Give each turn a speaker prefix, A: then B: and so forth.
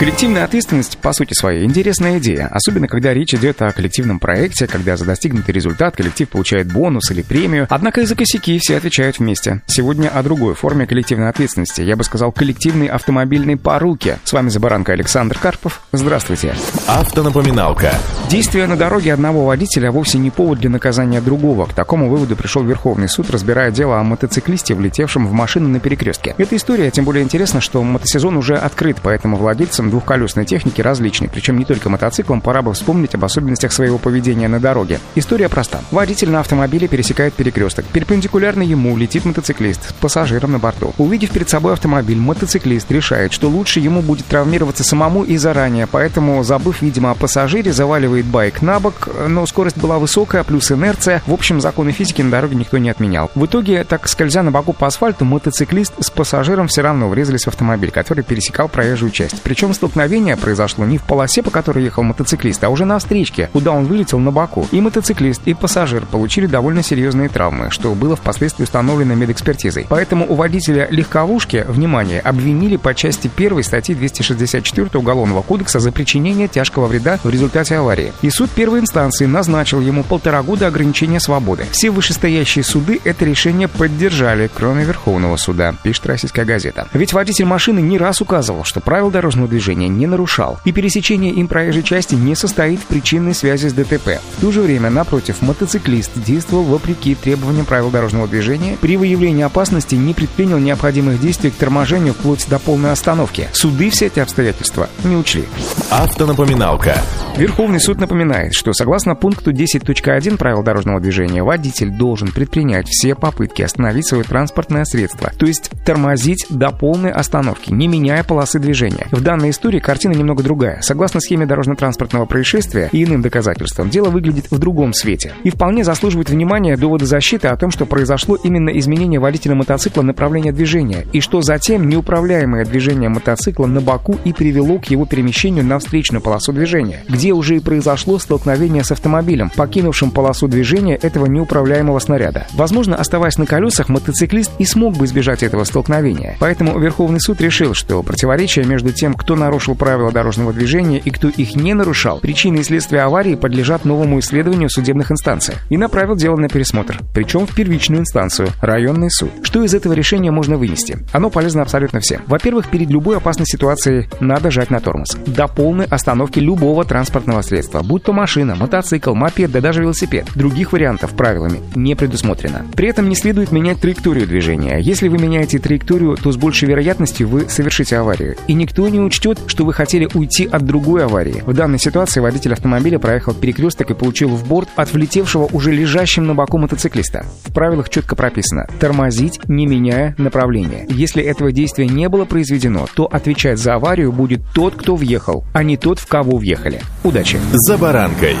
A: Коллективная ответственность, по сути своей, интересная идея, особенно когда речь идет о коллективном проекте, когда за достигнутый результат коллектив получает бонус или премию, однако и за косяки все отвечают вместе. Сегодня о другой форме коллективной ответственности, я бы сказал, коллективной автомобильной поруки. С вами за баранкой Александр Карпов. Здравствуйте.
B: Автонапоминалка.
A: Действие на дороге одного водителя вовсе не повод для наказания другого. К такому выводу пришел Верховный суд, разбирая дело о мотоциклисте, влетевшем в машину на перекрестке. Эта история тем более интересна, что мотосезон уже открыт, поэтому владельцам двухколесной техники различны, причем не только мотоциклам, пора бы вспомнить об особенностях своего поведения на дороге. История проста. Водитель на автомобиле пересекает перекресток. Перпендикулярно ему летит мотоциклист с пассажиром на борту. Увидев перед собой автомобиль, мотоциклист решает, что лучше ему будет травмироваться самому и заранее, поэтому, забыв, видимо, о пассажире, заваливает байк на бок, но скорость была высокая, плюс инерция. В общем, законы физики на дороге никто не отменял. В итоге, так скользя на боку по асфальту, мотоциклист с пассажиром все равно врезались в автомобиль, который пересекал проезжую часть. Причем столкновение произошло не в полосе, по которой ехал мотоциклист, а уже на встречке, куда он вылетел на боку. И мотоциклист, и пассажир получили довольно серьезные травмы, что было впоследствии установлено медэкспертизой. Поэтому у водителя легковушки, внимание, обвинили по части 1 статьи 264 Уголовного кодекса за причинение тяжкого вреда в результате аварии. И суд первой инстанции назначил ему полтора года ограничения свободы. Все вышестоящие суды это решение поддержали, кроме Верховного суда, пишет российская газета. Ведь водитель машины не раз указывал, что правила дорожного движения движения не нарушал, и пересечение им проезжей части не состоит в причинной связи с ДТП. В то же время, напротив, мотоциклист действовал вопреки требованиям правил дорожного движения, при выявлении опасности не предпринял необходимых действий к торможению вплоть до полной остановки. Суды все эти обстоятельства не учли.
B: Автонапоминалка.
A: Верховный суд напоминает, что согласно пункту 10.1 правил дорожного движения, водитель должен предпринять все попытки остановить свое транспортное средство, то есть тормозить до полной остановки, не меняя полосы движения. В данной истории картина немного другая. Согласно схеме дорожно-транспортного происшествия и иным доказательствам, дело выглядит в другом свете. И вполне заслуживает внимания доводы защиты о том, что произошло именно изменение водителя мотоцикла направления движения, и что затем неуправляемое движение мотоцикла на боку и привело к его перемещению на встречную полосу движения, где уже и произошло столкновение с автомобилем, покинувшим полосу движения этого неуправляемого снаряда. Возможно, оставаясь на колесах, мотоциклист и смог бы избежать этого столкновения. Поэтому Верховный суд решил, что противоречие между тем, кто нарушил правила дорожного движения и кто их не нарушал, причины и следствия аварии подлежат новому исследованию в судебных инстанциях. И направил дело на пересмотр, причем в первичную инстанцию, районный суд. Что из этого решения можно вынести? Оно полезно абсолютно всем. Во-первых, перед любой опасной ситуацией надо жать на тормоз. До полной остановки любого транспортного средства, будь то машина, мотоцикл, мопед, да даже велосипед. Других вариантов правилами не предусмотрено. При этом не следует менять траекторию движения. Если вы меняете траекторию, то с большей вероятностью вы совершите аварию. И никто не учтет, что вы хотели уйти от другой аварии. В данной ситуации водитель автомобиля проехал перекресток и получил в борт от влетевшего уже лежащим на боку мотоциклиста. В правилах четко прописано «тормозить, не меняя направление». Если этого действия не было произведено, то отвечать за аварию будет тот, кто въехал, а не тот, в кого въехали. Удачи!
B: «За баранкой».